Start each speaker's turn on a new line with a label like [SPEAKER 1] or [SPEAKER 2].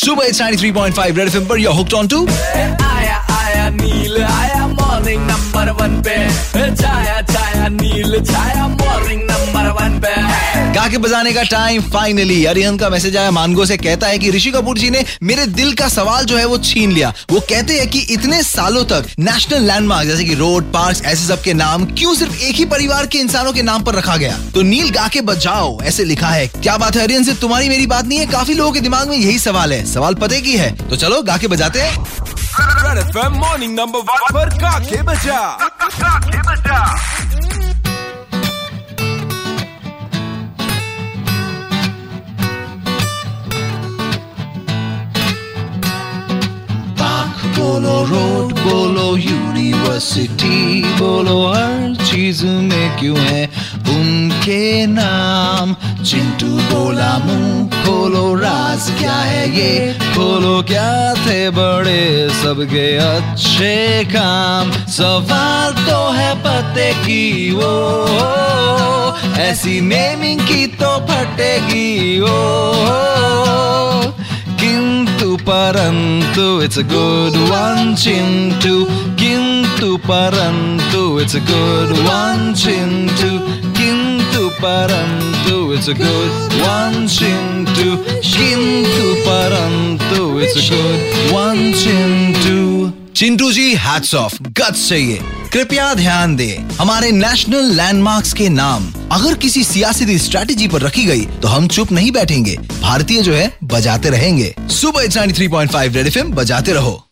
[SPEAKER 1] सुबह it's 93.5 red FM पर you hooked on to
[SPEAKER 2] आया आया नील आया मॉर्निंग नंबर वन पे छाया छाया नील छाया
[SPEAKER 1] के बजाने का टाइम फाइनली अरिहन का मैसेज आया मानगो से कहता है कि ऋषि कपूर जी ने मेरे दिल का सवाल जो है वो छीन लिया। वो कहते हैं कि इतने सालों तक नेशनल लैंडमार्क जैसे कि रोड पार्क ऐसे सब के नाम क्यों सिर्फ़ एक ही परिवार के इंसानों के नाम पर रखा गया? तो नील गा के बजाओ ऐसे लिखा है। क्या बात है अरियन से? तुम्हारी मेरी बात नहीं है काफ़ी लोगों के दिमाग में यही सवाल है। सवाल पते की है। तो चलो गा के बजाते हैं।
[SPEAKER 3] मॉर्निंग नंबर वन पर बजा। काके बजा।
[SPEAKER 1] यूनिवर्सिटी बोलो, हर चीज़ में क्यों है? उनके नाम, चिंटू बोला मुँह खोलो, राज क्या है ये? खोलो, क्या थे बड़े? सबके अच्छे काम। सवाल तो है पते की वो ऐसी नेमिंग की तो फटेगी वो किंतु parantu, it's a good one. Chin two, kintu parantu, it's a good one. Chin two, kintu parantu, it's a good one. Chin two, kintu parantu, it's a good one. Chin two. Chintu ji hats off guts चाहिए कृपया ध्यान दें, हमारे national landmarks के नाम अगर किसी सियासी स्ट्रेटेजी पर रखी गई तो हम चुप नहीं बैठेंगे। भारतीय जो है, बजाते रहेंगे। सुबह 93.5 रेड एफएम बजाते रहो।